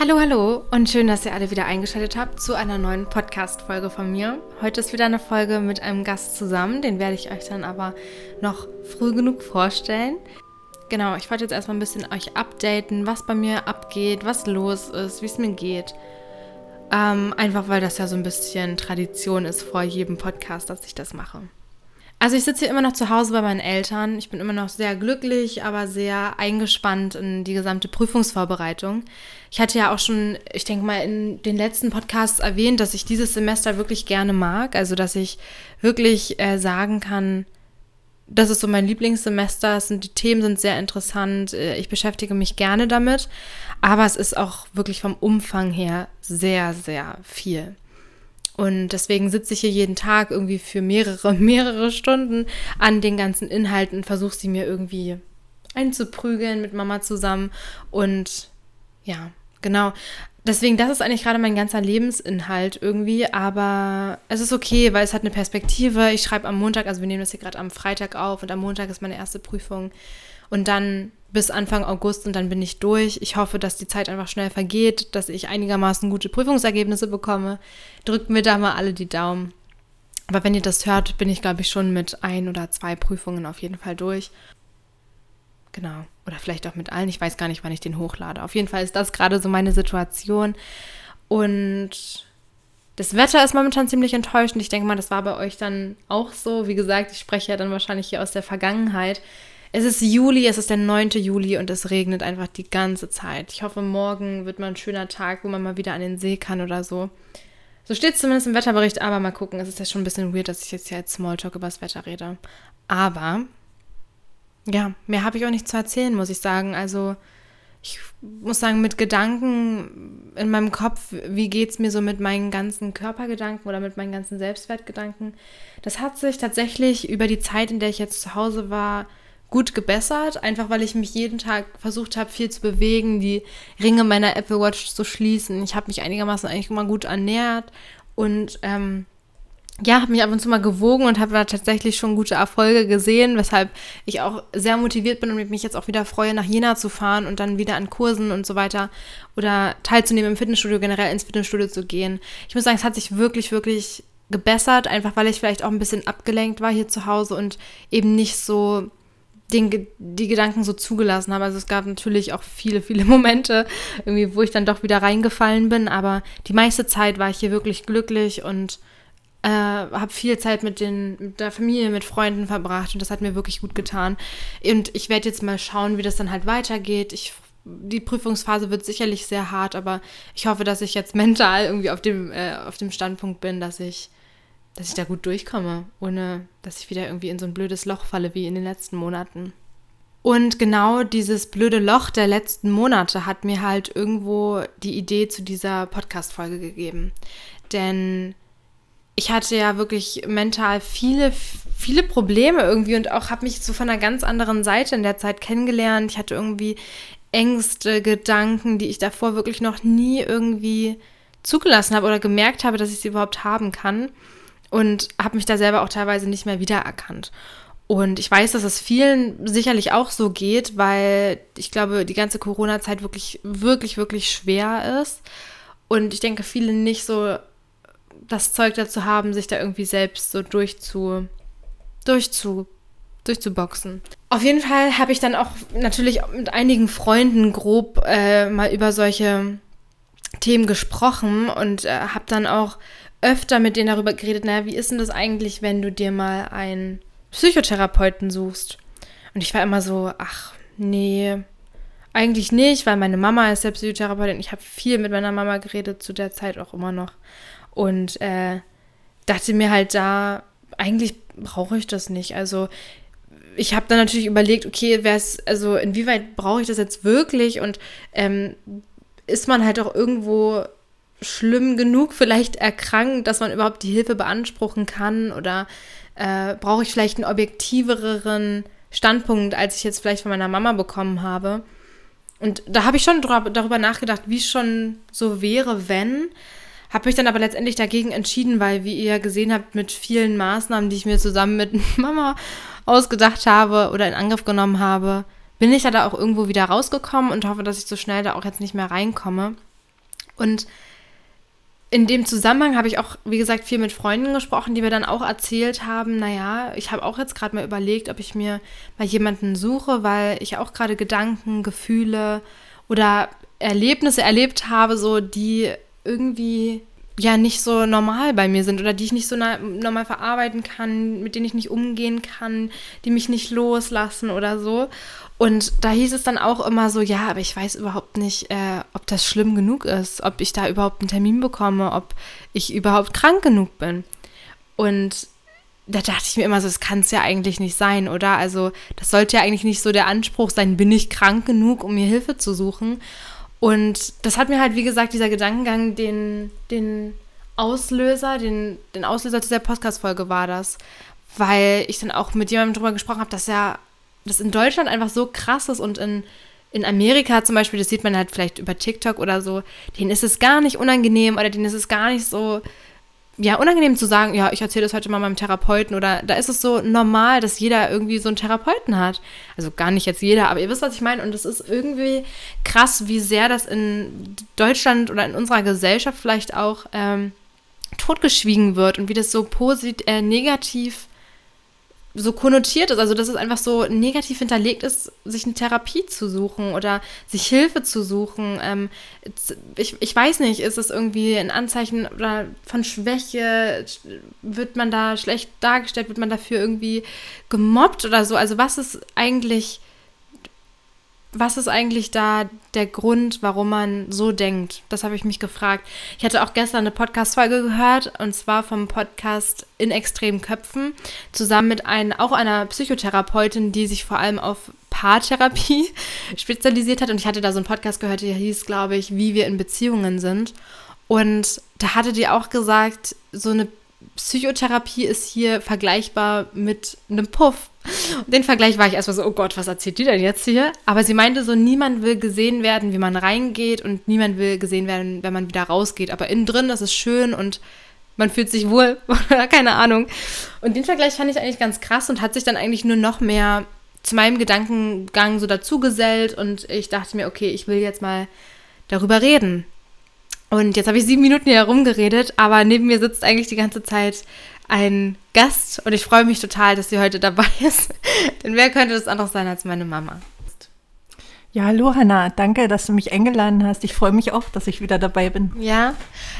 Hallo, hallo und schön, dass ihr alle wieder eingeschaltet habt zu einer neuen Podcast-Folge von mir. Heute ist wieder eine Folge mit einem Gast zusammen, den werde ich euch dann aber noch früh genug vorstellen. Genau, ich wollte jetzt erstmal ein bisschen euch updaten, was bei mir abgeht, was los ist, wie es mir geht. Ähm, einfach weil das ja so ein bisschen Tradition ist vor jedem Podcast, dass ich das mache. Also ich sitze hier immer noch zu Hause bei meinen Eltern. Ich bin immer noch sehr glücklich, aber sehr eingespannt in die gesamte Prüfungsvorbereitung. Ich hatte ja auch schon, ich denke mal, in den letzten Podcasts erwähnt, dass ich dieses Semester wirklich gerne mag. Also dass ich wirklich äh, sagen kann, das ist so mein Lieblingssemester. Sind, die Themen sind sehr interessant. Äh, ich beschäftige mich gerne damit. Aber es ist auch wirklich vom Umfang her sehr, sehr viel. Und deswegen sitze ich hier jeden Tag irgendwie für mehrere, mehrere Stunden an den ganzen Inhalten, versuche sie mir irgendwie einzuprügeln mit Mama zusammen. Und ja, genau. Deswegen, das ist eigentlich gerade mein ganzer Lebensinhalt irgendwie, aber es ist okay, weil es hat eine Perspektive. Ich schreibe am Montag, also wir nehmen das hier gerade am Freitag auf und am Montag ist meine erste Prüfung. Und dann bis Anfang August und dann bin ich durch. Ich hoffe, dass die Zeit einfach schnell vergeht, dass ich einigermaßen gute Prüfungsergebnisse bekomme. Drückt mir da mal alle die Daumen. Aber wenn ihr das hört, bin ich, glaube ich, schon mit ein oder zwei Prüfungen auf jeden Fall durch. Genau. Oder vielleicht auch mit allen. Ich weiß gar nicht, wann ich den hochlade. Auf jeden Fall ist das gerade so meine Situation. Und das Wetter ist momentan ziemlich enttäuschend. Ich denke mal, das war bei euch dann auch so. Wie gesagt, ich spreche ja dann wahrscheinlich hier aus der Vergangenheit. Es ist Juli, es ist der 9. Juli und es regnet einfach die ganze Zeit. Ich hoffe, morgen wird mal ein schöner Tag, wo man mal wieder an den See kann oder so. So steht es zumindest im Wetterbericht, aber mal gucken. Es ist ja schon ein bisschen weird, dass ich jetzt hier als Smalltalk über das Wetter rede. Aber, ja, mehr habe ich auch nicht zu erzählen, muss ich sagen. Also, ich muss sagen, mit Gedanken in meinem Kopf, wie geht es mir so mit meinen ganzen Körpergedanken oder mit meinen ganzen Selbstwertgedanken, das hat sich tatsächlich über die Zeit, in der ich jetzt zu Hause war, gut gebessert, einfach weil ich mich jeden Tag versucht habe, viel zu bewegen, die Ringe meiner Apple Watch zu schließen. Ich habe mich einigermaßen eigentlich immer gut ernährt und ähm, ja, habe mich ab und zu mal gewogen und habe da tatsächlich schon gute Erfolge gesehen, weshalb ich auch sehr motiviert bin und mich jetzt auch wieder freue, nach Jena zu fahren und dann wieder an Kursen und so weiter oder teilzunehmen im Fitnessstudio, generell ins Fitnessstudio zu gehen. Ich muss sagen, es hat sich wirklich, wirklich gebessert, einfach weil ich vielleicht auch ein bisschen abgelenkt war hier zu Hause und eben nicht so den, die Gedanken so zugelassen habe. Also es gab natürlich auch viele, viele Momente, irgendwie, wo ich dann doch wieder reingefallen bin, aber die meiste Zeit war ich hier wirklich glücklich und äh, habe viel Zeit mit, den, mit der Familie, mit Freunden verbracht und das hat mir wirklich gut getan. Und ich werde jetzt mal schauen, wie das dann halt weitergeht. Ich, die Prüfungsphase wird sicherlich sehr hart, aber ich hoffe, dass ich jetzt mental irgendwie auf dem, äh, auf dem Standpunkt bin, dass ich dass ich da gut durchkomme, ohne dass ich wieder irgendwie in so ein blödes Loch falle wie in den letzten Monaten. Und genau dieses blöde Loch der letzten Monate hat mir halt irgendwo die Idee zu dieser Podcast-Folge gegeben. Denn ich hatte ja wirklich mental viele, viele Probleme irgendwie und auch habe mich so von einer ganz anderen Seite in der Zeit kennengelernt. Ich hatte irgendwie Ängste, Gedanken, die ich davor wirklich noch nie irgendwie zugelassen habe oder gemerkt habe, dass ich sie überhaupt haben kann und habe mich da selber auch teilweise nicht mehr wiedererkannt. Und ich weiß, dass es vielen sicherlich auch so geht, weil ich glaube, die ganze Corona-Zeit wirklich, wirklich, wirklich schwer ist. Und ich denke, viele nicht so das Zeug dazu haben, sich da irgendwie selbst so durchzu, durchzu, durchzuboxen. Auf jeden Fall habe ich dann auch natürlich mit einigen Freunden grob äh, mal über solche Themen gesprochen und äh, habe dann auch öfter mit denen darüber geredet, naja, wie ist denn das eigentlich, wenn du dir mal einen Psychotherapeuten suchst? Und ich war immer so, ach, nee, eigentlich nicht, weil meine Mama ist ja Psychotherapeutin. Ich habe viel mit meiner Mama geredet, zu der Zeit auch immer noch. Und äh, dachte mir halt da, eigentlich brauche ich das nicht. Also ich habe dann natürlich überlegt, okay, wäre es, also inwieweit brauche ich das jetzt wirklich? Und ähm, ist man halt auch irgendwo schlimm genug vielleicht erkrankt, dass man überhaupt die Hilfe beanspruchen kann? Oder äh, brauche ich vielleicht einen objektiveren Standpunkt, als ich jetzt vielleicht von meiner Mama bekommen habe? Und da habe ich schon darüber nachgedacht, wie es schon so wäre, wenn. Habe mich dann aber letztendlich dagegen entschieden, weil, wie ihr gesehen habt, mit vielen Maßnahmen, die ich mir zusammen mit Mama ausgedacht habe oder in Angriff genommen habe, bin ich ja da auch irgendwo wieder rausgekommen und hoffe, dass ich so schnell da auch jetzt nicht mehr reinkomme. Und in dem Zusammenhang habe ich auch, wie gesagt, viel mit Freunden gesprochen, die mir dann auch erzählt haben, naja, ich habe auch jetzt gerade mal überlegt, ob ich mir mal jemanden suche, weil ich auch gerade Gedanken, Gefühle oder Erlebnisse erlebt habe, so die irgendwie ja nicht so normal bei mir sind oder die ich nicht so normal verarbeiten kann, mit denen ich nicht umgehen kann, die mich nicht loslassen oder so. Und da hieß es dann auch immer so, ja, aber ich weiß überhaupt nicht, äh, ob das schlimm genug ist, ob ich da überhaupt einen Termin bekomme, ob ich überhaupt krank genug bin. Und da dachte ich mir immer so, das kann es ja eigentlich nicht sein, oder? Also das sollte ja eigentlich nicht so der Anspruch sein, bin ich krank genug, um mir Hilfe zu suchen. Und das hat mir halt, wie gesagt, dieser Gedankengang, den, den Auslöser, den, den Auslöser dieser Podcast-Folge war das. Weil ich dann auch mit jemandem drüber gesprochen habe, dass ja das in Deutschland einfach so krass ist und in, in Amerika zum Beispiel, das sieht man halt vielleicht über TikTok oder so, denen ist es gar nicht unangenehm oder denen ist es gar nicht so ja, unangenehm zu sagen, ja, ich erzähle das heute mal meinem Therapeuten oder da ist es so normal, dass jeder irgendwie so einen Therapeuten hat. Also gar nicht jetzt jeder, aber ihr wisst, was ich meine. Und es ist irgendwie krass, wie sehr das in Deutschland oder in unserer Gesellschaft vielleicht auch ähm, totgeschwiegen wird und wie das so positiv, äh, negativ so konnotiert ist, also dass es einfach so negativ hinterlegt ist, sich eine Therapie zu suchen oder sich Hilfe zu suchen. Ähm, ich, ich weiß nicht, ist es irgendwie ein Anzeichen oder von Schwäche? Wird man da schlecht dargestellt? Wird man dafür irgendwie gemobbt oder so? Also was ist eigentlich was ist eigentlich da der Grund, warum man so denkt? Das habe ich mich gefragt. Ich hatte auch gestern eine Podcast-Folge gehört und zwar vom Podcast In extremen Köpfen zusammen mit ein, auch einer Psychotherapeutin, die sich vor allem auf Paartherapie spezialisiert hat. Und ich hatte da so einen Podcast gehört, der hieß, glaube ich, Wie wir in Beziehungen sind. Und da hatte die auch gesagt, so eine Psychotherapie ist hier vergleichbar mit einem Puff. Und den Vergleich war ich erstmal so, oh Gott, was erzählt die denn jetzt hier? Aber sie meinte so, niemand will gesehen werden, wie man reingeht und niemand will gesehen werden, wenn man wieder rausgeht. Aber innen drin ist es schön und man fühlt sich wohl oder keine Ahnung. Und den Vergleich fand ich eigentlich ganz krass und hat sich dann eigentlich nur noch mehr zu meinem Gedankengang so dazugesellt und ich dachte mir, okay, ich will jetzt mal darüber reden. Und jetzt habe ich sieben Minuten hier herumgeredet, aber neben mir sitzt eigentlich die ganze Zeit ein Gast und ich freue mich total, dass sie heute dabei ist. Denn wer könnte das anderes sein als meine Mama? Ja, hallo Hanna, danke, dass du mich eingeladen hast. Ich freue mich auch, dass ich wieder dabei bin. Ja,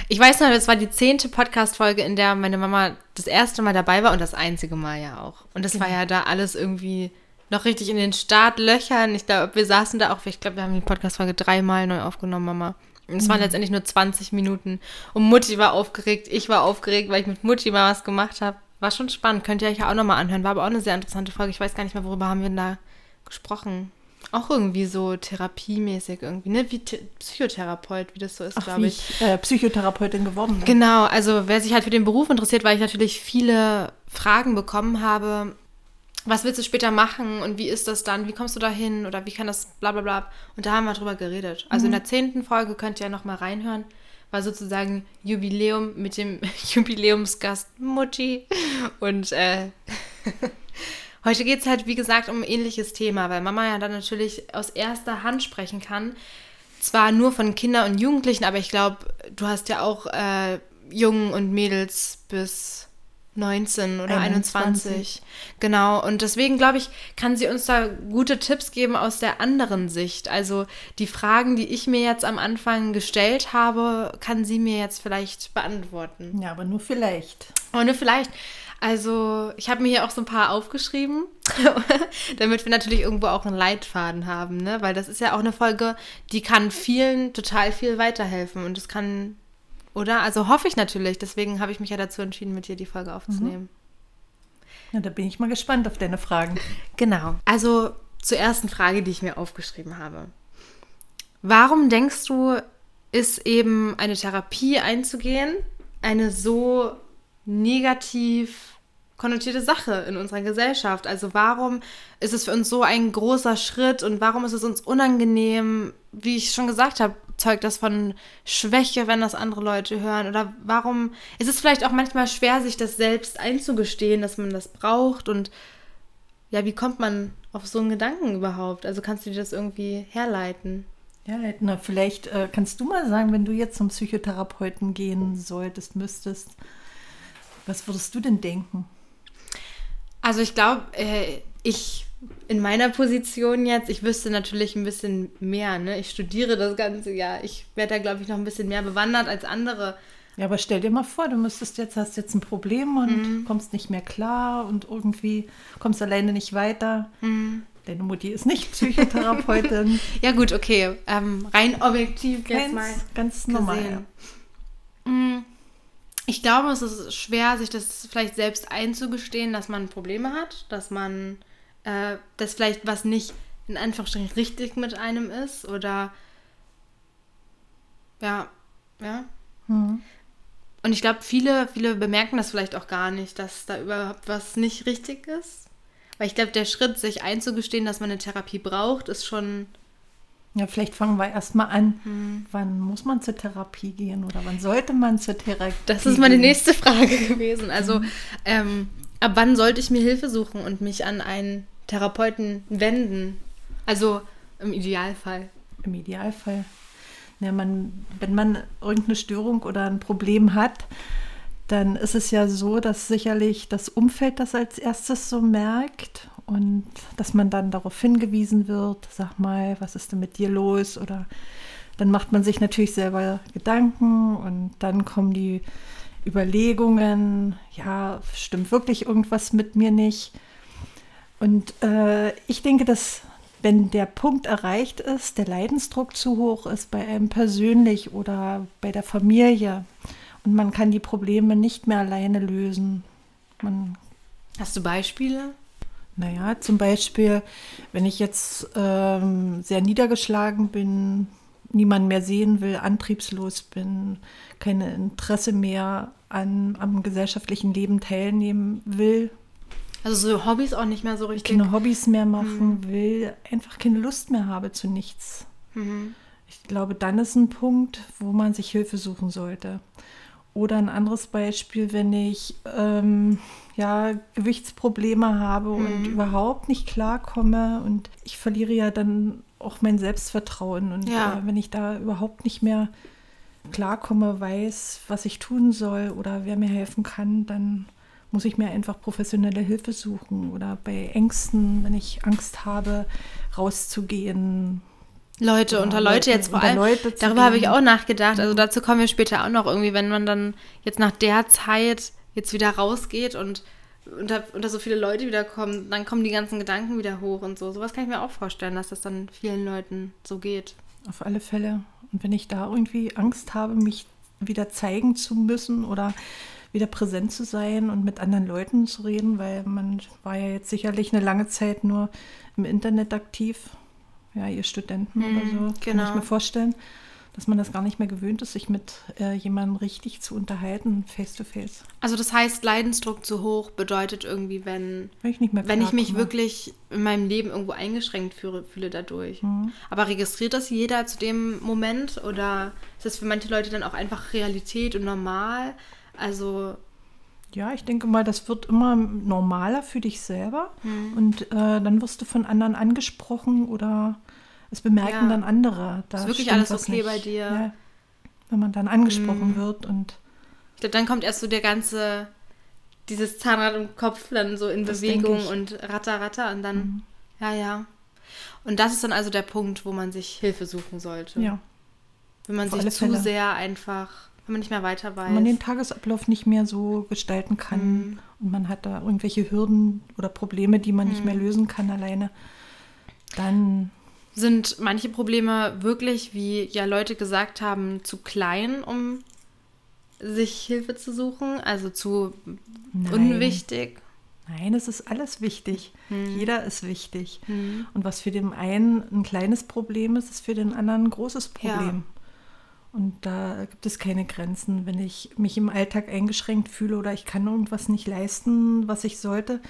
ich weiß noch, es war die zehnte Podcast-Folge, in der meine Mama das erste Mal dabei war und das einzige Mal ja auch. Und das genau. war ja da alles irgendwie noch richtig in den Startlöchern. Ich glaube, wir saßen da auch, ich glaube, wir haben die Podcast-Folge dreimal neu aufgenommen, Mama. Es waren mhm. letztendlich nur 20 Minuten. Und Mutti war aufgeregt, ich war aufgeregt, weil ich mit Mutti mal was gemacht habe. War schon spannend, könnt ihr euch ja auch nochmal anhören. War aber auch eine sehr interessante Folge. Ich weiß gar nicht mehr, worüber haben wir denn da gesprochen. Auch irgendwie so therapiemäßig irgendwie, ne? Wie Psychotherapeut, wie das so ist, glaube ich. ich äh, Psychotherapeutin geworden bin. Genau, also wer sich halt für den Beruf interessiert, weil ich natürlich viele Fragen bekommen habe, was willst du später machen und wie ist das dann, wie kommst du da hin oder wie kann das bla bla bla. Und da haben wir drüber geredet. Also mhm. in der zehnten Folge könnt ihr ja nochmal reinhören. War sozusagen Jubiläum mit dem Jubiläumsgast Mutti. Und äh, heute geht es halt, wie gesagt, um ein ähnliches Thema, weil Mama ja dann natürlich aus erster Hand sprechen kann. Zwar nur von Kindern und Jugendlichen, aber ich glaube, du hast ja auch äh, Jungen und Mädels bis 19 oder 21. 21. Genau. Und deswegen glaube ich, kann sie uns da gute Tipps geben aus der anderen Sicht. Also die Fragen, die ich mir jetzt am Anfang gestellt habe, kann sie mir jetzt vielleicht beantworten. Ja, aber nur vielleicht. Aber nur vielleicht. Also ich habe mir hier auch so ein paar aufgeschrieben, damit wir natürlich irgendwo auch einen Leitfaden haben, ne? Weil das ist ja auch eine Folge, die kann vielen total viel weiterhelfen und es kann oder? Also hoffe ich natürlich. Deswegen habe ich mich ja dazu entschieden, mit dir die Folge aufzunehmen. Mhm. Ja, da bin ich mal gespannt auf deine Fragen. Genau. Also zur ersten Frage, die ich mir aufgeschrieben habe. Warum denkst du, ist eben eine Therapie einzugehen eine so negativ konnotierte Sache in unserer Gesellschaft? Also warum ist es für uns so ein großer Schritt und warum ist es uns unangenehm, wie ich schon gesagt habe, zeugt das von Schwäche, wenn das andere Leute hören? Oder warum ist es vielleicht auch manchmal schwer, sich das selbst einzugestehen, dass man das braucht? Und ja, wie kommt man auf so einen Gedanken überhaupt? Also kannst du dir das irgendwie herleiten? Ja, na, vielleicht äh, kannst du mal sagen, wenn du jetzt zum Psychotherapeuten gehen solltest, müsstest, was würdest du denn denken? Also ich glaube, äh, ich in meiner Position jetzt, ich wüsste natürlich ein bisschen mehr. Ne? Ich studiere das ganze Jahr. Ich werde da, glaube ich, noch ein bisschen mehr bewandert als andere. Ja, aber stell dir mal vor, du müsstest jetzt, hast jetzt ein Problem und mhm. kommst nicht mehr klar und irgendwie kommst alleine nicht weiter. Mhm. Deine Mutti ist nicht Psychotherapeutin. ja, gut, okay. Ähm, rein objektiv ganz, jetzt mal. Ganz normal. Ja. Mhm. Ich glaube, es ist schwer, sich das vielleicht selbst einzugestehen, dass man Probleme hat, dass man äh, dass vielleicht was nicht in Anführungsstrichen richtig mit einem ist oder ja, ja. Mhm. Und ich glaube, viele, viele bemerken das vielleicht auch gar nicht, dass da überhaupt was nicht richtig ist. Weil ich glaube, der Schritt, sich einzugestehen, dass man eine Therapie braucht, ist schon. Ja, vielleicht fangen wir erstmal an. Hm. Wann muss man zur Therapie gehen oder wann sollte man zur Therapie gehen? Das ist meine nächste Frage gewesen. Also, hm. ähm, ab wann sollte ich mir Hilfe suchen und mich an einen Therapeuten wenden? Also im Idealfall. Im Idealfall. Ja, man, wenn man irgendeine Störung oder ein Problem hat, dann ist es ja so, dass sicherlich das Umfeld das als erstes so merkt und dass man dann darauf hingewiesen wird, sag mal, was ist denn mit dir los? Oder dann macht man sich natürlich selber Gedanken und dann kommen die Überlegungen, ja, stimmt wirklich irgendwas mit mir nicht? Und äh, ich denke, dass wenn der Punkt erreicht ist, der Leidensdruck zu hoch ist bei einem persönlich oder bei der Familie und man kann die Probleme nicht mehr alleine lösen. Man Hast du Beispiele? Naja, zum Beispiel, wenn ich jetzt ähm, sehr niedergeschlagen bin, niemanden mehr sehen will, antriebslos bin, kein Interesse mehr an, am gesellschaftlichen Leben teilnehmen will, also so Hobbys auch nicht mehr so richtig. Keine Hobbys mehr machen mhm. will, einfach keine Lust mehr habe zu nichts. Mhm. Ich glaube, dann ist ein Punkt, wo man sich Hilfe suchen sollte. Oder ein anderes Beispiel, wenn ich ähm, ja, Gewichtsprobleme habe mhm. und überhaupt nicht klarkomme und ich verliere ja dann auch mein Selbstvertrauen. Und ja. äh, wenn ich da überhaupt nicht mehr klarkomme, weiß, was ich tun soll oder wer mir helfen kann, dann muss ich mir einfach professionelle Hilfe suchen oder bei Ängsten, wenn ich Angst habe, rauszugehen. Leute, oder unter Leute, Leute jetzt vor allem. Leute darüber habe ich auch nachgedacht. Also dazu kommen wir später auch noch irgendwie, wenn man dann jetzt nach der Zeit jetzt wieder rausgeht und unter, unter so viele Leute wiederkommen, dann kommen die ganzen Gedanken wieder hoch und so. Sowas kann ich mir auch vorstellen, dass das dann vielen Leuten so geht. Auf alle Fälle. Und wenn ich da irgendwie Angst habe, mich wieder zeigen zu müssen oder wieder präsent zu sein und mit anderen Leuten zu reden, weil man war ja jetzt sicherlich eine lange Zeit nur im Internet aktiv. Ja, ihr Studenten mhm, oder so, genau. kann ich genau. mir vorstellen, dass man das gar nicht mehr gewöhnt ist, sich mit äh, jemandem richtig zu unterhalten, face to face. Also das heißt, Leidensdruck zu hoch bedeutet irgendwie, wenn, wenn ich, wenn ich mich wirklich in meinem Leben irgendwo eingeschränkt fühle, fühle dadurch. Mhm. Aber registriert das jeder zu dem Moment oder ist das für manche Leute dann auch einfach Realität und normal? Also. Ja, ich denke mal, das wird immer normaler für dich selber. Hm. Und äh, dann wirst du von anderen angesprochen oder es bemerken ja. dann andere. Da ist wirklich alles okay nicht. bei dir. Ja, wenn man dann angesprochen hm. wird und. Ich glaube, dann kommt erst so der ganze, dieses Zahnrad im Kopf dann so in das Bewegung und ratter, ratter und dann, mhm. ja, ja. Und das ist dann also der Punkt, wo man sich Hilfe suchen sollte. Ja. Wenn man Auf sich zu Fälle. sehr einfach wenn man nicht mehr weiter weiß. Wenn man den Tagesablauf nicht mehr so gestalten kann mhm. und man hat da irgendwelche Hürden oder Probleme, die man mhm. nicht mehr lösen kann alleine, dann sind manche Probleme wirklich, wie ja Leute gesagt haben, zu klein, um sich Hilfe zu suchen, also zu Nein. unwichtig. Nein, es ist alles wichtig. Hm. Jeder ist wichtig. Hm. Und was für den einen ein kleines Problem ist, ist für den anderen ein großes Problem. Ja. Und da gibt es keine Grenzen. Wenn ich mich im Alltag eingeschränkt fühle oder ich kann irgendwas nicht leisten, was ich sollte,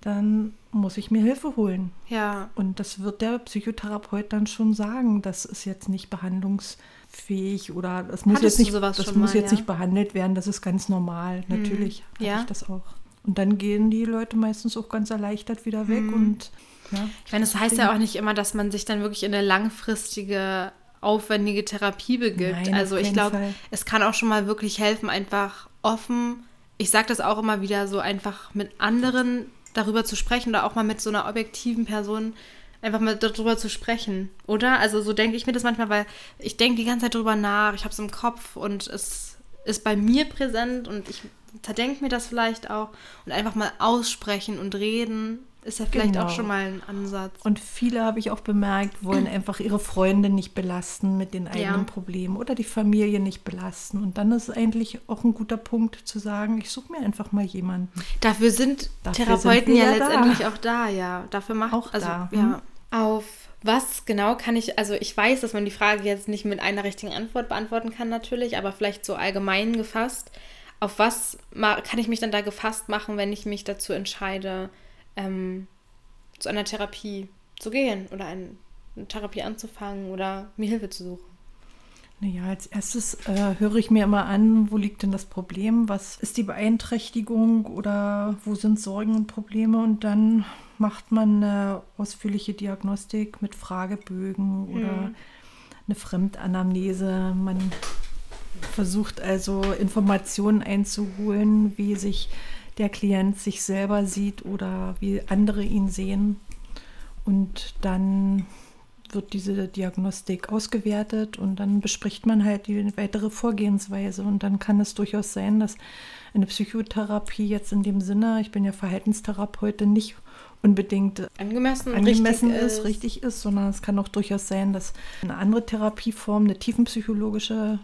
dann muss ich mir Hilfe holen. Ja. Und das wird der Psychotherapeut dann schon sagen. Das ist jetzt nicht behandlungsfähig oder das muss Hattest jetzt, nicht, das muss mal, jetzt ja? nicht behandelt werden. Das ist ganz normal. Hm. Natürlich mhm. ja. ich das auch. Und dann gehen die Leute meistens auch ganz erleichtert wieder weg mhm. und Ja, ich meine, das heißt ja auch nicht immer, dass man sich dann wirklich in eine langfristige, aufwendige Therapie begibt. Nein, also ich glaube, es kann auch schon mal wirklich helfen, einfach offen, ich sage das auch immer wieder, so einfach mit anderen darüber zu sprechen oder auch mal mit so einer objektiven Person einfach mal darüber zu sprechen, oder? Also so denke ich mir das manchmal, weil ich denke die ganze Zeit darüber nach, ich habe es im Kopf und es ist bei mir präsent und ich zerdenke mir das vielleicht auch und einfach mal aussprechen und reden ist ja vielleicht genau. auch schon mal ein Ansatz. Und viele habe ich auch bemerkt, wollen einfach ihre Freunde nicht belasten mit den eigenen ja. Problemen oder die Familie nicht belasten. Und dann ist eigentlich auch ein guter Punkt zu sagen, ich suche mir einfach mal jemanden. Dafür sind Dafür Therapeuten sind ja, ja letztendlich auch da, ja. Dafür macht auch also, da. Ja. Hm? Auf was genau kann ich, also ich weiß, dass man die Frage jetzt nicht mit einer richtigen Antwort beantworten kann natürlich, aber vielleicht so allgemein gefasst. Auf was kann ich mich dann da gefasst machen, wenn ich mich dazu entscheide, ähm, zu einer Therapie zu gehen oder ein, eine Therapie anzufangen oder mir Hilfe zu suchen? Naja, als erstes äh, höre ich mir immer an, wo liegt denn das Problem, was ist die Beeinträchtigung oder wo sind Sorgen und Probleme und dann macht man eine ausführliche Diagnostik mit Fragebögen mhm. oder eine Fremdanamnese. Man versucht also Informationen einzuholen, wie sich der Klient sich selber sieht oder wie andere ihn sehen. Und dann wird diese Diagnostik ausgewertet und dann bespricht man halt die weitere Vorgehensweise. Und dann kann es durchaus sein, dass eine Psychotherapie jetzt in dem Sinne, ich bin ja Verhaltenstherapeutin, nicht unbedingt angemessen, angemessen richtig ist, ist, richtig ist, sondern es kann auch durchaus sein, dass eine andere Therapieform, eine tiefenpsychologische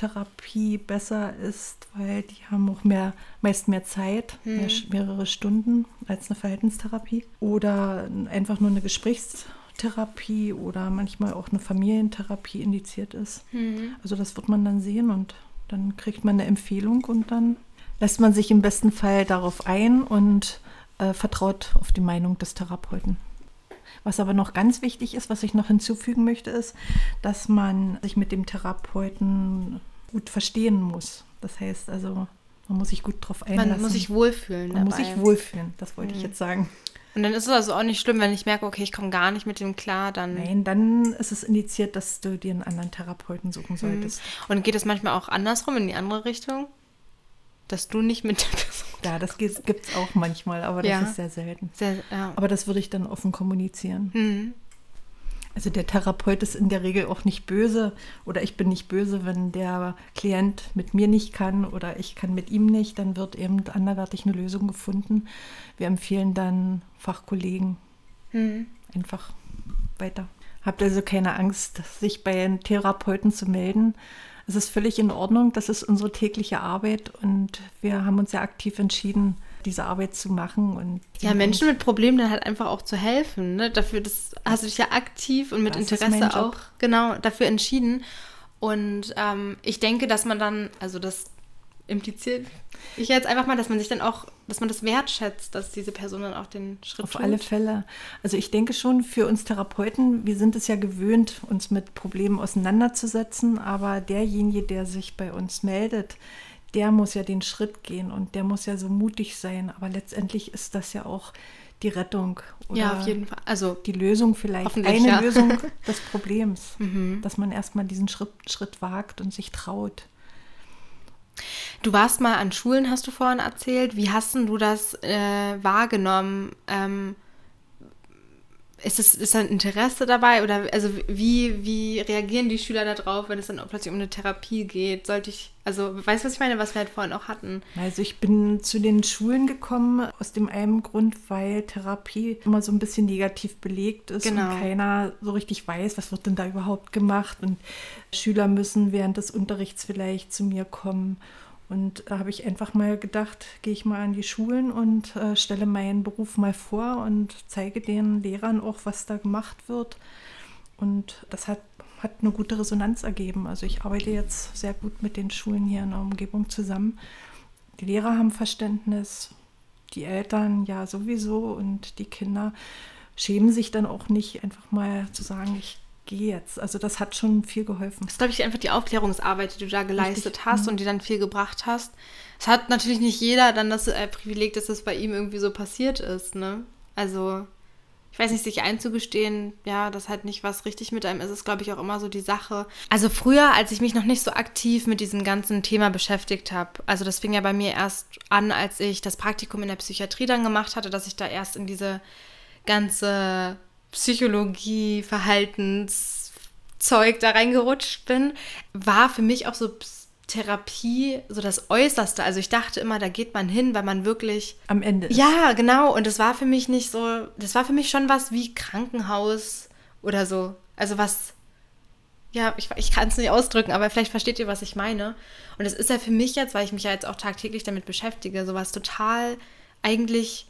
Therapie besser ist, weil die haben auch mehr, meist mehr Zeit, hm. mehr, mehrere Stunden als eine Verhaltenstherapie. Oder einfach nur eine Gesprächstherapie oder manchmal auch eine Familientherapie indiziert ist. Hm. Also das wird man dann sehen und dann kriegt man eine Empfehlung und dann lässt man sich im besten Fall darauf ein und äh, vertraut auf die Meinung des Therapeuten. Was aber noch ganz wichtig ist, was ich noch hinzufügen möchte, ist, dass man sich mit dem Therapeuten gut verstehen muss. Das heißt also, man muss sich gut drauf einlassen. Man muss sich wohlfühlen. Man dabei. muss sich wohlfühlen, das wollte mhm. ich jetzt sagen. Und dann ist es also auch nicht schlimm, wenn ich merke, okay, ich komme gar nicht mit dem klar, dann. Nein, dann ist es indiziert, dass du dir einen anderen Therapeuten suchen mhm. solltest. Mhm. Und geht es manchmal auch andersrum in die andere Richtung? Dass du nicht mit der Person. Ja, das gibt es auch manchmal, aber das ja. ist sehr selten. Sehr, ja. Aber das würde ich dann offen kommunizieren. Mhm. Also der Therapeut ist in der Regel auch nicht böse oder ich bin nicht böse, wenn der Klient mit mir nicht kann oder ich kann mit ihm nicht, dann wird eben anderweitig eine Lösung gefunden. Wir empfehlen dann Fachkollegen mhm. einfach weiter. Habt also keine Angst, sich bei einem Therapeuten zu melden. Es ist völlig in Ordnung, das ist unsere tägliche Arbeit und wir haben uns ja aktiv entschieden, diese Arbeit zu machen. Und ja, Menschen mit Problemen dann halt einfach auch zu helfen. Ne? Dafür das hast du dich ja aktiv und mit Interesse auch genau dafür entschieden. Und ähm, ich denke, dass man dann, also das impliziert ich jetzt einfach mal, dass man sich dann auch, dass man das wertschätzt, dass diese Person dann auch den Schritt Auf tut. alle Fälle. Also ich denke schon, für uns Therapeuten, wir sind es ja gewöhnt, uns mit Problemen auseinanderzusetzen, aber derjenige, der sich bei uns meldet, der muss ja den Schritt gehen und der muss ja so mutig sein. Aber letztendlich ist das ja auch die Rettung oder ja, auf jeden Fall. Also die Lösung vielleicht. Eine ja. Lösung des Problems, mhm. dass man erstmal diesen Schritt, Schritt wagt und sich traut. Du warst mal an Schulen, hast du vorhin erzählt. Wie hast du das äh, wahrgenommen? Ähm, ist, es, ist da ein Interesse dabei oder also wie, wie reagieren die Schüler darauf, wenn es dann plötzlich um eine Therapie geht? Sollte ich, also weißt du, was ich meine, was wir halt vorhin auch hatten? Also ich bin zu den Schulen gekommen aus dem einen Grund, weil Therapie immer so ein bisschen negativ belegt ist genau. und keiner so richtig weiß, was wird denn da überhaupt gemacht und Schüler müssen während des Unterrichts vielleicht zu mir kommen und da habe ich einfach mal gedacht, gehe ich mal an die Schulen und äh, stelle meinen Beruf mal vor und zeige den Lehrern auch, was da gemacht wird. Und das hat, hat eine gute Resonanz ergeben. Also ich arbeite jetzt sehr gut mit den Schulen hier in der Umgebung zusammen. Die Lehrer haben Verständnis, die Eltern ja sowieso und die Kinder schämen sich dann auch nicht, einfach mal zu sagen, ich geh jetzt. Also das hat schon viel geholfen. Das ist, glaube ich, einfach die Aufklärungsarbeit, die du da geleistet Richtig. hast mhm. und die dann viel gebracht hast. Es hat natürlich nicht jeder dann das äh, Privileg, dass das bei ihm irgendwie so passiert ist, ne? Also ich weiß nicht, sich einzugestehen, ja, das halt nicht was richtig mit einem ist, ist, glaube ich, auch immer so die Sache. Also früher, als ich mich noch nicht so aktiv mit diesem ganzen Thema beschäftigt habe, also das fing ja bei mir erst an, als ich das Praktikum in der Psychiatrie dann gemacht hatte, dass ich da erst in diese ganze Psychologie, Verhaltenszeug da reingerutscht bin, war für mich auch so Therapie so das Äußerste. Also ich dachte immer, da geht man hin, weil man wirklich. Am Ende. Ist. Ja, genau. Und das war für mich nicht so. Das war für mich schon was wie Krankenhaus oder so. Also was. Ja, ich, ich kann es nicht ausdrücken, aber vielleicht versteht ihr, was ich meine. Und es ist ja für mich jetzt, weil ich mich ja jetzt auch tagtäglich damit beschäftige, sowas total eigentlich.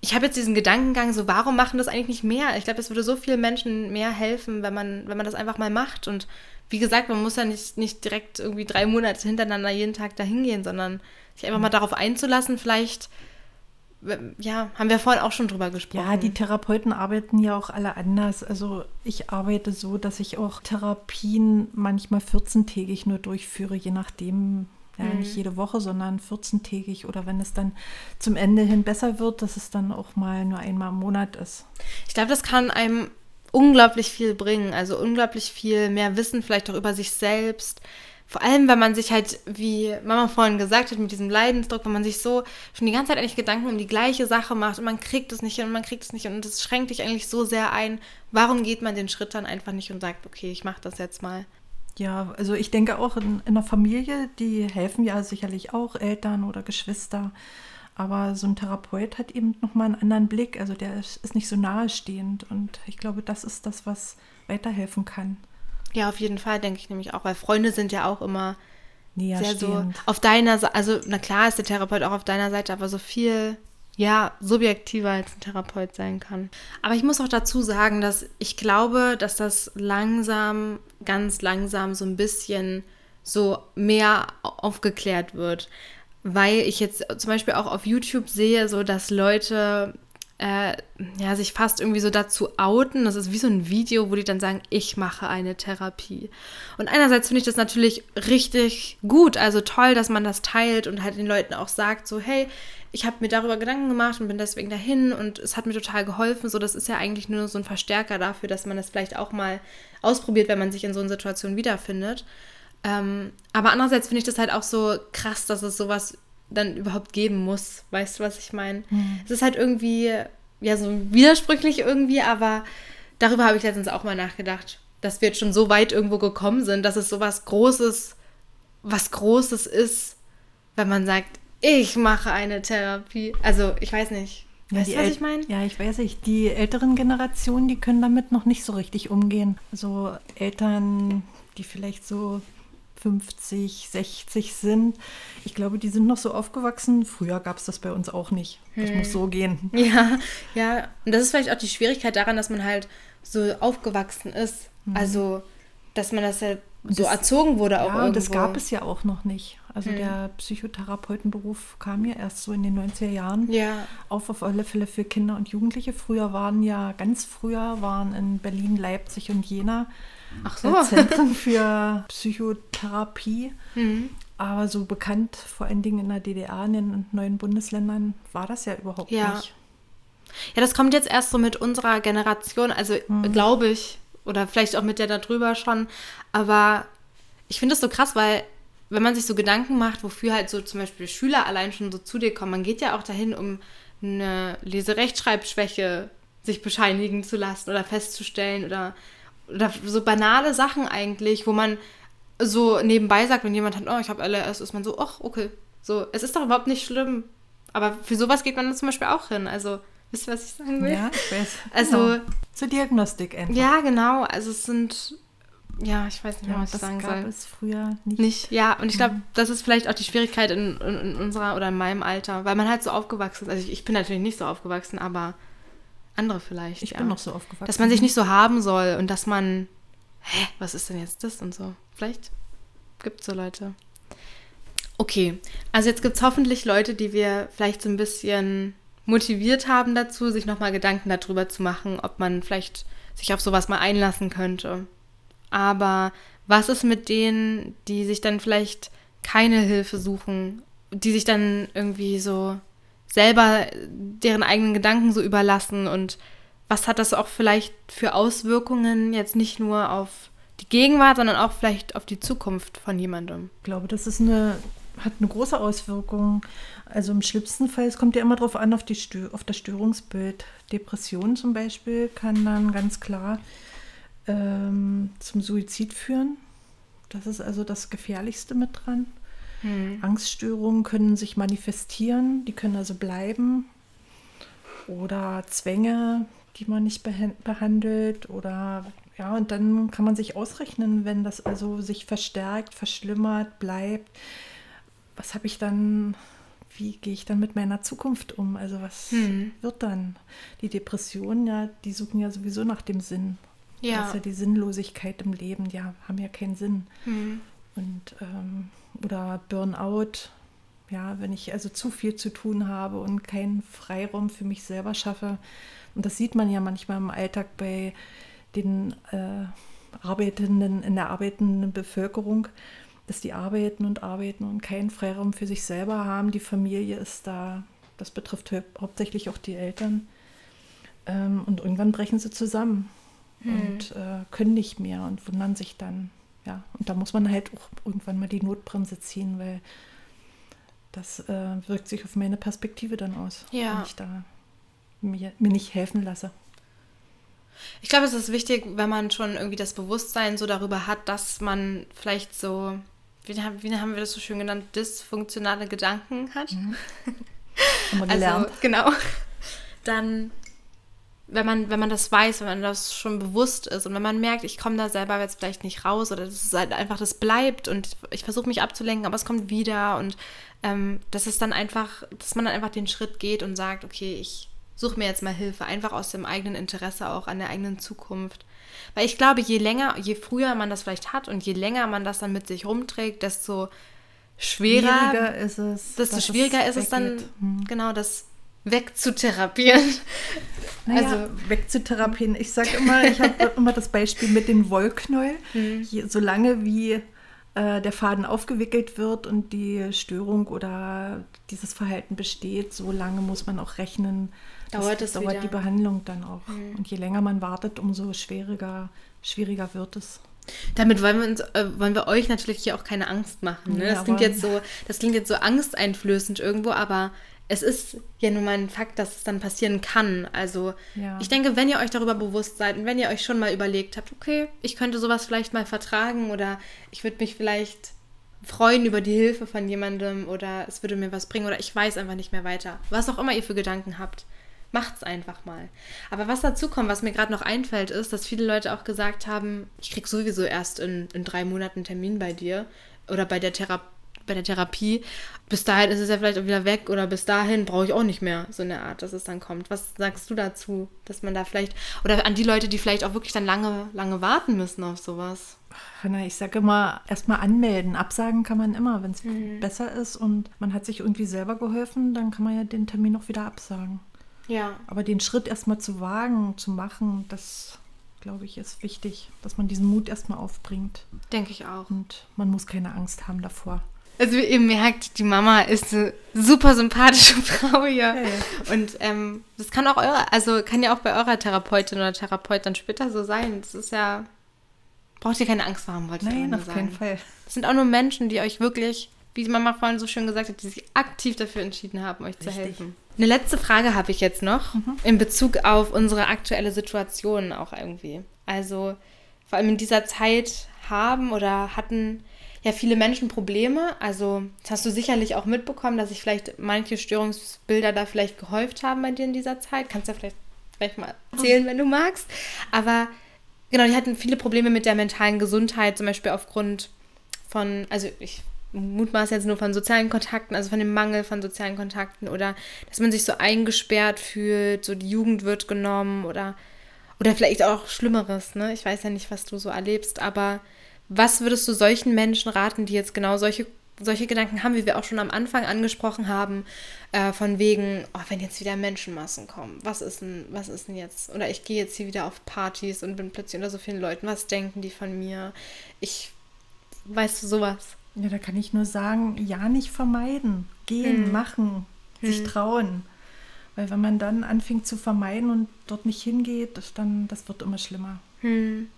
Ich habe jetzt diesen Gedankengang, so warum machen das eigentlich nicht mehr? Ich glaube, es würde so vielen Menschen mehr helfen, wenn man, wenn man das einfach mal macht und wie gesagt, man muss ja nicht, nicht direkt irgendwie drei Monate hintereinander jeden Tag dahin gehen, sondern sich einfach mal darauf einzulassen, vielleicht, ja, haben wir vorhin auch schon drüber gesprochen. Ja, die Therapeuten arbeiten ja auch alle anders. Also ich arbeite so, dass ich auch Therapien manchmal 14-tägig nur durchführe, je nachdem, ja, mhm. nicht jede Woche, sondern 14-tägig oder wenn es dann zum Ende hin besser wird, dass es dann auch mal nur einmal im Monat ist. Ich glaube, das kann einem unglaublich viel bringen. Also unglaublich viel mehr Wissen vielleicht auch über sich selbst. Vor allem, wenn man sich halt, wie Mama vorhin gesagt hat, mit diesem Leidensdruck, wenn man sich so schon die ganze Zeit eigentlich Gedanken um die gleiche Sache macht und man kriegt es nicht hin und man kriegt es nicht hin und das schränkt dich eigentlich so sehr ein. Warum geht man den Schritt dann einfach nicht und sagt, okay, ich mache das jetzt mal? Ja, also ich denke auch in, in der Familie, die helfen ja sicherlich auch Eltern oder Geschwister. Aber so ein Therapeut hat eben nochmal einen anderen Blick. Also der ist, ist nicht so nahestehend. Und ich glaube, das ist das, was weiterhelfen kann. Ja, auf jeden Fall, denke ich nämlich auch, weil Freunde sind ja auch immer sehr so auf deiner Seite, also na klar ist der Therapeut auch auf deiner Seite, aber so viel, ja, subjektiver als ein Therapeut sein kann. Aber ich muss auch dazu sagen, dass ich glaube, dass das langsam, ganz langsam so ein bisschen so mehr aufgeklärt wird weil ich jetzt zum Beispiel auch auf YouTube sehe, so dass Leute äh, ja, sich fast irgendwie so dazu outen. Das ist wie so ein Video, wo die dann sagen, ich mache eine Therapie. Und einerseits finde ich das natürlich richtig gut, also toll, dass man das teilt und halt den Leuten auch sagt, so, hey, ich habe mir darüber Gedanken gemacht und bin deswegen dahin und es hat mir total geholfen. So, das ist ja eigentlich nur so ein Verstärker dafür, dass man das vielleicht auch mal ausprobiert, wenn man sich in so einer Situation wiederfindet. Ähm, aber andererseits finde ich das halt auch so krass, dass es sowas dann überhaupt geben muss. Weißt du, was ich meine? Mhm. Es ist halt irgendwie, ja, so widersprüchlich irgendwie, aber darüber habe ich letztens auch mal nachgedacht, dass wir jetzt schon so weit irgendwo gekommen sind, dass es so was Großes, was Großes ist, wenn man sagt, ich mache eine Therapie. Also, ich weiß nicht. Weißt ja, du, was ich meine? Ja, ich weiß nicht. Die älteren Generationen, die können damit noch nicht so richtig umgehen. Also Eltern, die vielleicht so 50, 60 sind. Ich glaube, die sind noch so aufgewachsen. Früher gab es das bei uns auch nicht. Das hm. muss so gehen. Ja, ja. Und das ist vielleicht auch die Schwierigkeit daran, dass man halt so aufgewachsen ist. Hm. Also, dass man das ja so das, erzogen wurde auch. Ja, irgendwo. das gab es ja auch noch nicht. Also hm. der Psychotherapeutenberuf kam ja erst so in den 90er Jahren ja. auf, auf alle Fälle für Kinder und Jugendliche. Früher waren ja, ganz früher waren in Berlin, Leipzig und Jena Ach so. Zentren für Psychotherapie. Mhm. Aber so bekannt, vor allen Dingen in der DDR, in den neuen Bundesländern, war das ja überhaupt ja. nicht. Ja, das kommt jetzt erst so mit unserer Generation, also mhm. glaube ich, oder vielleicht auch mit der darüber schon. Aber ich finde es so krass, weil wenn man sich so Gedanken macht, wofür halt so zum Beispiel Schüler allein schon so zu dir kommen, man geht ja auch dahin, um eine Leserechtschreibschwäche sich bescheinigen zu lassen oder festzustellen oder oder so banale Sachen eigentlich, wo man so nebenbei sagt, wenn jemand hat, oh, ich habe LRS, ist man so, ach, okay. So, es ist doch überhaupt nicht schlimm. Aber für sowas geht man dann zum Beispiel auch hin. Also, wisst ihr, was ich sagen will? Ja, ich weiß. Also, genau. zur Diagnostik einfach. Ja, genau. Also, es sind, ja, ich weiß nicht mehr, ja, was ich sagen soll. Das gab es früher nicht. Nicht, ja. Und ich glaube, mhm. das ist vielleicht auch die Schwierigkeit in, in, in, unserer oder in meinem Alter, weil man halt so aufgewachsen ist. Also, ich, ich bin natürlich nicht so aufgewachsen, aber andere vielleicht. Ich ja. bin noch so aufgewachsen. Dass man sich nicht so haben soll und dass man, hä, was ist denn jetzt das und so. Vielleicht gibt es so Leute. Okay, also jetzt gibt es hoffentlich Leute, die wir vielleicht so ein bisschen motiviert haben dazu, sich nochmal Gedanken darüber zu machen, ob man vielleicht sich auf sowas mal einlassen könnte. Aber was ist mit denen, die sich dann vielleicht keine Hilfe suchen, die sich dann irgendwie so selber deren eigenen Gedanken so überlassen und was hat das auch vielleicht für Auswirkungen jetzt nicht nur auf die Gegenwart, sondern auch vielleicht auf die Zukunft von jemandem? Ich glaube, das ist eine, hat eine große Auswirkung. Also im schlimmsten Fall, es kommt ja immer darauf an, auf, die Stö auf das Störungsbild. Depression zum Beispiel kann dann ganz klar ähm, zum Suizid führen. Das ist also das Gefährlichste mit dran. Hm. Angststörungen können sich manifestieren, die können also bleiben. Oder Zwänge, die man nicht behandelt. Oder ja, und dann kann man sich ausrechnen, wenn das also sich verstärkt, verschlimmert, bleibt. Was habe ich dann wie gehe ich dann mit meiner Zukunft um? Also was hm. wird dann? Die Depressionen, ja, die suchen ja sowieso nach dem Sinn. Ja. Das ist ja die Sinnlosigkeit im Leben, die haben ja keinen Sinn. Hm. Und ähm, oder Burnout, ja, wenn ich also zu viel zu tun habe und keinen Freiraum für mich selber schaffe. Und das sieht man ja manchmal im Alltag bei den äh, Arbeitenden, in der arbeitenden Bevölkerung, dass die arbeiten und arbeiten und keinen Freiraum für sich selber haben. Die Familie ist da, das betrifft hauptsächlich auch die Eltern. Ähm, und irgendwann brechen sie zusammen hm. und äh, können nicht mehr und wundern sich dann. Ja, und da muss man halt auch irgendwann mal die Notbremse ziehen, weil das äh, wirkt sich auf meine Perspektive dann aus, ja. wenn ich da mir, mir nicht helfen lasse. Ich glaube, es ist wichtig, wenn man schon irgendwie das Bewusstsein so darüber hat, dass man vielleicht so wie, wie haben wir das so schön genannt, dysfunktionale Gedanken hat. Mhm. Haben wir gelernt. Also, genau. Dann, wenn man, wenn man das weiß, wenn man das schon bewusst ist und wenn man merkt, ich komme da selber jetzt vielleicht nicht raus oder das ist halt einfach, das bleibt und ich versuche mich abzulenken, aber es kommt wieder und ähm, das ist dann einfach, dass man dann einfach den Schritt geht und sagt, okay, ich suche mir jetzt mal Hilfe, einfach aus dem eigenen Interesse auch an der eigenen Zukunft. Weil ich glaube, je länger, je früher man das vielleicht hat und je länger man das dann mit sich rumträgt, desto schwerer schwieriger ist es. Desto schwieriger es ist es dann, hm. genau, das wegzutherapieren. Naja, also wegzutherapieren. Ich sage immer, ich habe immer das Beispiel mit dem Wollknäuel. Mhm. solange wie äh, der Faden aufgewickelt wird und die Störung oder dieses Verhalten besteht, so lange muss man auch rechnen, dauert, das, dauert die Behandlung dann auch. Mhm. Und je länger man wartet, umso schwieriger, schwieriger wird es. Damit wollen wir, uns, äh, wollen wir euch natürlich hier auch keine Angst machen. Ne? Ja, das, klingt jetzt so, das klingt jetzt so angsteinflößend irgendwo, aber es ist ja nun mal ein Fakt, dass es dann passieren kann. Also ja. ich denke, wenn ihr euch darüber bewusst seid und wenn ihr euch schon mal überlegt habt, okay, ich könnte sowas vielleicht mal vertragen oder ich würde mich vielleicht freuen über die Hilfe von jemandem oder es würde mir was bringen oder ich weiß einfach nicht mehr weiter. Was auch immer ihr für Gedanken habt. Macht's einfach mal. Aber was dazu kommt, was mir gerade noch einfällt, ist, dass viele Leute auch gesagt haben, ich krieg sowieso erst in, in drei Monaten einen Termin bei dir oder bei der Therapie bei der Therapie. Bis dahin ist es ja vielleicht auch wieder weg oder bis dahin brauche ich auch nicht mehr so eine Art, dass es dann kommt. Was sagst du dazu, dass man da vielleicht oder an die Leute, die vielleicht auch wirklich dann lange, lange warten müssen auf sowas? Ich sage immer, erstmal anmelden. Absagen kann man immer, wenn es mhm. besser ist und man hat sich irgendwie selber geholfen, dann kann man ja den Termin auch wieder absagen. Ja. Aber den Schritt erstmal zu wagen, zu machen, das glaube ich, ist wichtig, dass man diesen Mut erstmal aufbringt. Denke ich auch. Und man muss keine Angst haben davor. Also wie ihr merkt, die Mama ist eine super sympathische Frau hier. Ja. Und ähm, das kann auch eure, also kann ja auch bei eurer Therapeutin oder Therapeut dann später so sein. Das ist ja, braucht ihr keine Angst haben, wollte ich Nein, auf sagen. keinen Fall. Das sind auch nur Menschen, die euch wirklich, wie die Mama vorhin so schön gesagt hat, die sich aktiv dafür entschieden haben, euch Richtig. zu helfen. Eine letzte Frage habe ich jetzt noch mhm. in Bezug auf unsere aktuelle Situation auch irgendwie. Also vor allem in dieser Zeit haben oder hatten ja viele Menschen Probleme. Also das hast du sicherlich auch mitbekommen, dass sich vielleicht manche Störungsbilder da vielleicht gehäuft haben bei dir in dieser Zeit. Kannst du ja vielleicht gleich mal erzählen, wenn du magst. Aber genau, die hatten viele Probleme mit der mentalen Gesundheit, zum Beispiel aufgrund von, also ich mutmaß jetzt nur von sozialen Kontakten, also von dem Mangel von sozialen Kontakten oder dass man sich so eingesperrt fühlt, so die Jugend wird genommen oder, oder vielleicht auch Schlimmeres, ne? Ich weiß ja nicht, was du so erlebst, aber was würdest du solchen Menschen raten, die jetzt genau solche, solche Gedanken haben, wie wir auch schon am Anfang angesprochen haben, äh, von wegen, oh, wenn jetzt wieder Menschenmassen kommen, was ist denn, was ist denn jetzt? Oder ich gehe jetzt hier wieder auf Partys und bin plötzlich unter so vielen Leuten, was denken die von mir? Ich, weißt du, sowas. Ja, da kann ich nur sagen, ja nicht vermeiden. Gehen, hm. machen, hm. sich trauen. Weil wenn man dann anfängt zu vermeiden und dort nicht hingeht, dann das wird immer schlimmer. Hm.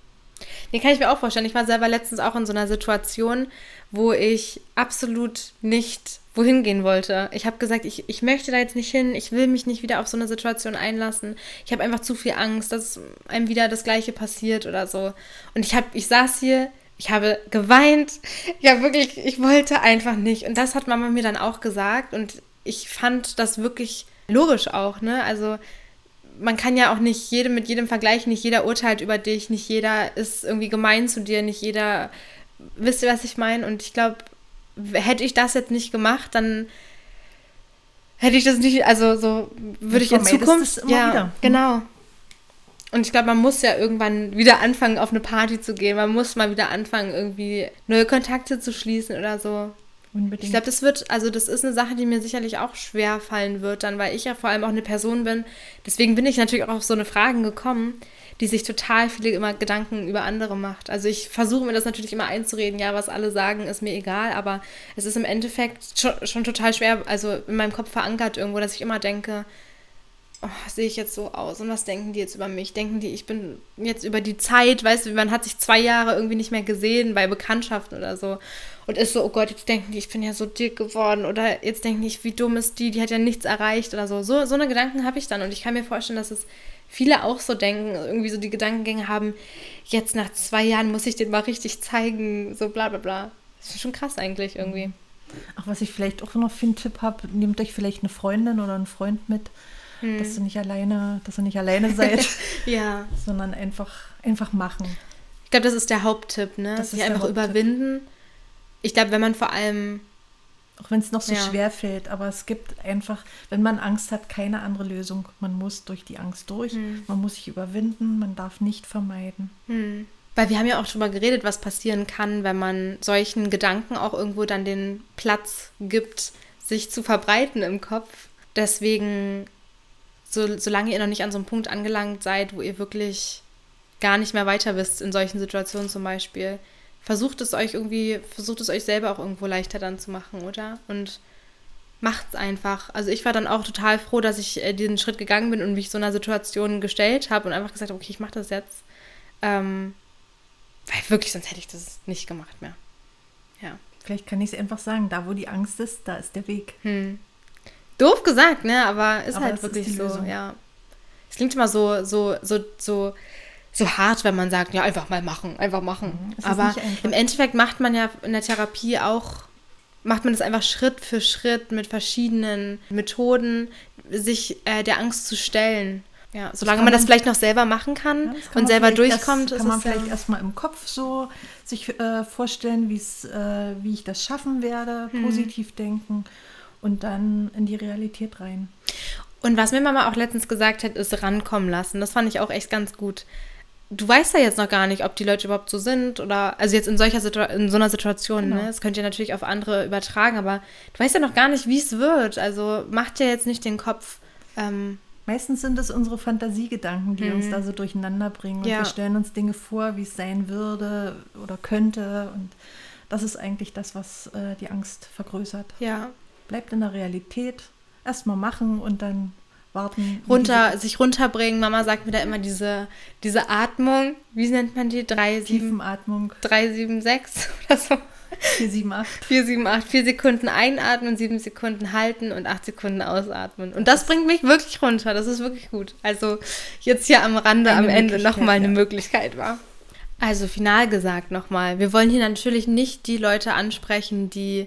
Den kann ich mir auch vorstellen. Ich war selber letztens auch in so einer Situation, wo ich absolut nicht wohin gehen wollte. Ich habe gesagt, ich, ich möchte da jetzt nicht hin, ich will mich nicht wieder auf so eine Situation einlassen. Ich habe einfach zu viel Angst, dass einem wieder das Gleiche passiert oder so. Und ich habe, ich saß hier, ich habe geweint. Ja, wirklich, ich wollte einfach nicht. Und das hat Mama mir dann auch gesagt. Und ich fand das wirklich logisch auch, ne? Also man kann ja auch nicht jedem mit jedem vergleichen, nicht jeder urteilt über dich, nicht jeder ist irgendwie gemein zu dir, nicht jeder, wisst ihr, was ich meine? Und ich glaube, hätte ich das jetzt nicht gemacht, dann hätte ich das nicht, also so würde ich in Zukunft, ja, wieder. genau. Und ich glaube, man muss ja irgendwann wieder anfangen, auf eine Party zu gehen. Man muss mal wieder anfangen, irgendwie neue Kontakte zu schließen oder so. Unbedingt. Ich glaube, das wird, also das ist eine Sache, die mir sicherlich auch schwer fallen wird, dann, weil ich ja vor allem auch eine Person bin. Deswegen bin ich natürlich auch auf so eine Fragen gekommen, die sich total viele immer Gedanken über andere macht. Also ich versuche mir das natürlich immer einzureden, ja, was alle sagen, ist mir egal, aber es ist im Endeffekt schon, schon total schwer, also in meinem Kopf verankert irgendwo, dass ich immer denke, oh, sehe ich jetzt so aus und was denken die jetzt über mich? Denken die, ich bin jetzt über die Zeit, weißt du, man hat sich zwei Jahre irgendwie nicht mehr gesehen bei Bekanntschaften oder so und ist so, oh Gott, jetzt denken die, ich bin ja so dick geworden oder jetzt denken die, wie dumm ist die, die hat ja nichts erreicht oder so. So, so eine Gedanken habe ich dann und ich kann mir vorstellen, dass es viele auch so denken, irgendwie so die Gedankengänge haben, jetzt nach zwei Jahren muss ich den mal richtig zeigen, so bla bla bla. Das ist schon krass eigentlich irgendwie. Ach, was ich vielleicht auch noch für einen Tipp habe, nehmt euch vielleicht eine Freundin oder einen Freund mit, hm. dass ihr nicht alleine, dass ihr nicht alleine seid, ja. sondern einfach, einfach machen. Ich glaube, das ist der Haupttipp, ne? Das Sich einfach überwinden. Ich glaube, wenn man vor allem auch wenn es noch so ja. schwer fällt, aber es gibt einfach, wenn man Angst hat, keine andere Lösung. Man muss durch die Angst durch, hm. man muss sich überwinden, man darf nicht vermeiden. Hm. Weil wir haben ja auch schon mal geredet, was passieren kann, wenn man solchen Gedanken auch irgendwo dann den Platz gibt, sich zu verbreiten im Kopf. Deswegen, so, solange ihr noch nicht an so einem Punkt angelangt seid, wo ihr wirklich gar nicht mehr weiter wisst, in solchen Situationen zum Beispiel, versucht es euch irgendwie, versucht es euch selber auch irgendwo leichter dann zu machen, oder? Und macht's einfach. Also ich war dann auch total froh, dass ich äh, diesen Schritt gegangen bin und mich so einer Situation gestellt habe und einfach gesagt habe, okay, ich mache das jetzt. Ähm, weil wirklich, sonst hätte ich das nicht gemacht mehr. Ja. Vielleicht kann ich es einfach sagen, da wo die Angst ist, da ist der Weg. Hm. Doof gesagt, ne? Aber ist aber halt wirklich so, Lösung. ja. Es klingt immer so, so, so, so so hart, wenn man sagt, ja, einfach mal machen, einfach machen. Mhm, Aber im Endeffekt macht man ja in der Therapie auch, macht man das einfach Schritt für Schritt mit verschiedenen Methoden, sich äh, der Angst zu stellen. Ja, solange man das vielleicht noch selber machen kann, ja, kann und selber durchkommt, das kann man vielleicht ja erstmal im Kopf so sich äh, vorstellen, äh, wie ich das schaffen werde, hm. positiv denken und dann in die Realität rein. Und was mir Mama auch letztens gesagt hat, ist rankommen lassen. Das fand ich auch echt ganz gut du weißt ja jetzt noch gar nicht, ob die Leute überhaupt so sind oder, also jetzt in solcher Situ in so einer Situation, genau. ne? Das könnt ihr natürlich auf andere übertragen, aber du weißt ja noch gar nicht, wie es wird. Also macht dir jetzt nicht den Kopf. Ähm, Meistens sind es unsere Fantasiegedanken, die mhm. uns da so durcheinander bringen. Und ja. wir stellen uns Dinge vor, wie es sein würde oder könnte. Und das ist eigentlich das, was äh, die Angst vergrößert. Ja. Bleibt in der Realität. Erstmal machen und dann warten. Runter, sich runterbringen. Mama sagt mir da immer diese, diese Atmung. Wie nennt man die? 3, 7, Tiefenatmung. 3, 7, 6 oder so. 4, 7, 8. 4, 7, 8. 4 Sekunden einatmen, 7 Sekunden halten und 8 Sekunden ausatmen. Und das bringt mich wirklich runter. Das ist wirklich gut. Also jetzt hier am Rande, am Ende nochmal eine ja. Möglichkeit war. Also final gesagt nochmal, wir wollen hier natürlich nicht die Leute ansprechen, die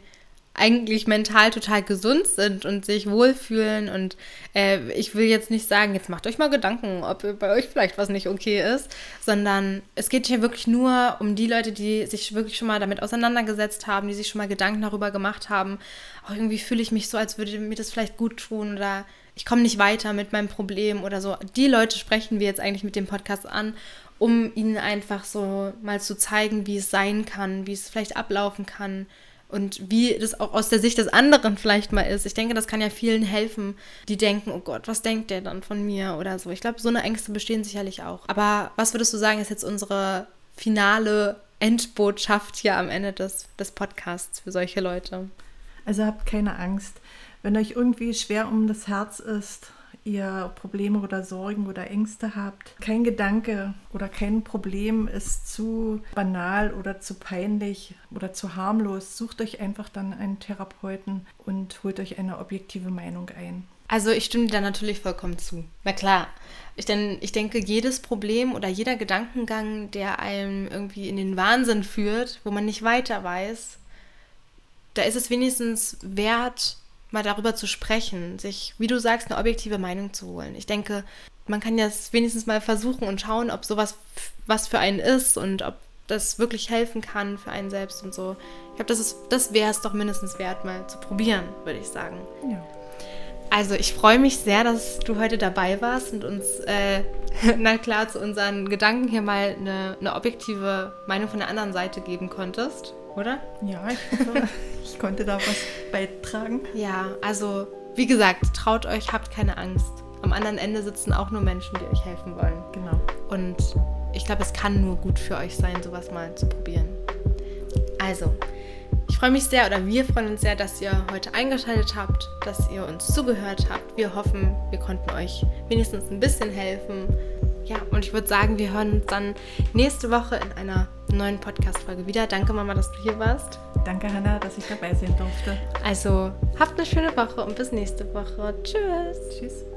eigentlich mental total gesund sind und sich wohlfühlen. Und äh, ich will jetzt nicht sagen, jetzt macht euch mal Gedanken, ob bei euch vielleicht was nicht okay ist, sondern es geht hier wirklich nur um die Leute, die sich wirklich schon mal damit auseinandergesetzt haben, die sich schon mal Gedanken darüber gemacht haben. Auch irgendwie fühle ich mich so, als würde mir das vielleicht gut tun oder ich komme nicht weiter mit meinem Problem oder so. Die Leute sprechen wir jetzt eigentlich mit dem Podcast an, um ihnen einfach so mal zu zeigen, wie es sein kann, wie es vielleicht ablaufen kann und wie das auch aus der Sicht des anderen vielleicht mal ist. Ich denke, das kann ja vielen helfen, die denken, oh Gott, was denkt der dann von mir oder so. Ich glaube, so eine Ängste bestehen sicherlich auch. Aber was würdest du sagen, ist jetzt unsere finale Endbotschaft hier am Ende des, des Podcasts für solche Leute? Also habt keine Angst. Wenn euch irgendwie schwer um das Herz ist, ihr Probleme oder Sorgen oder Ängste habt. Kein Gedanke oder kein Problem ist zu banal oder zu peinlich oder zu harmlos. Sucht euch einfach dann einen Therapeuten und holt euch eine objektive Meinung ein. Also ich stimme dir da natürlich vollkommen zu. Na klar. Ich, denn, ich denke, jedes Problem oder jeder Gedankengang, der einem irgendwie in den Wahnsinn führt, wo man nicht weiter weiß, da ist es wenigstens wert, mal darüber zu sprechen, sich, wie du sagst, eine objektive Meinung zu holen. Ich denke, man kann das wenigstens mal versuchen und schauen, ob sowas was für einen ist und ob das wirklich helfen kann für einen selbst und so. Ich glaube, das, das wäre es doch mindestens wert, mal zu probieren, würde ich sagen. Ja. Also ich freue mich sehr, dass du heute dabei warst und uns, äh, na klar, zu unseren Gedanken hier mal eine, eine objektive Meinung von der anderen Seite geben konntest, oder? Ja, ich hoffe, ich konnte da was beitragen. Ja, also wie gesagt, traut euch, habt keine Angst. Am anderen Ende sitzen auch nur Menschen, die euch helfen wollen. Genau. Und ich glaube, es kann nur gut für euch sein, sowas mal zu probieren. Also, ich freue mich sehr oder wir freuen uns sehr, dass ihr heute eingeschaltet habt, dass ihr uns zugehört habt. Wir hoffen, wir konnten euch wenigstens ein bisschen helfen. Ja, und ich würde sagen, wir hören uns dann nächste Woche in einer neuen Podcast-Folge wieder. Danke, Mama, dass du hier warst. Danke, Hannah, dass ich dabei sein durfte. Also, habt eine schöne Woche und bis nächste Woche. Tschüss. Tschüss.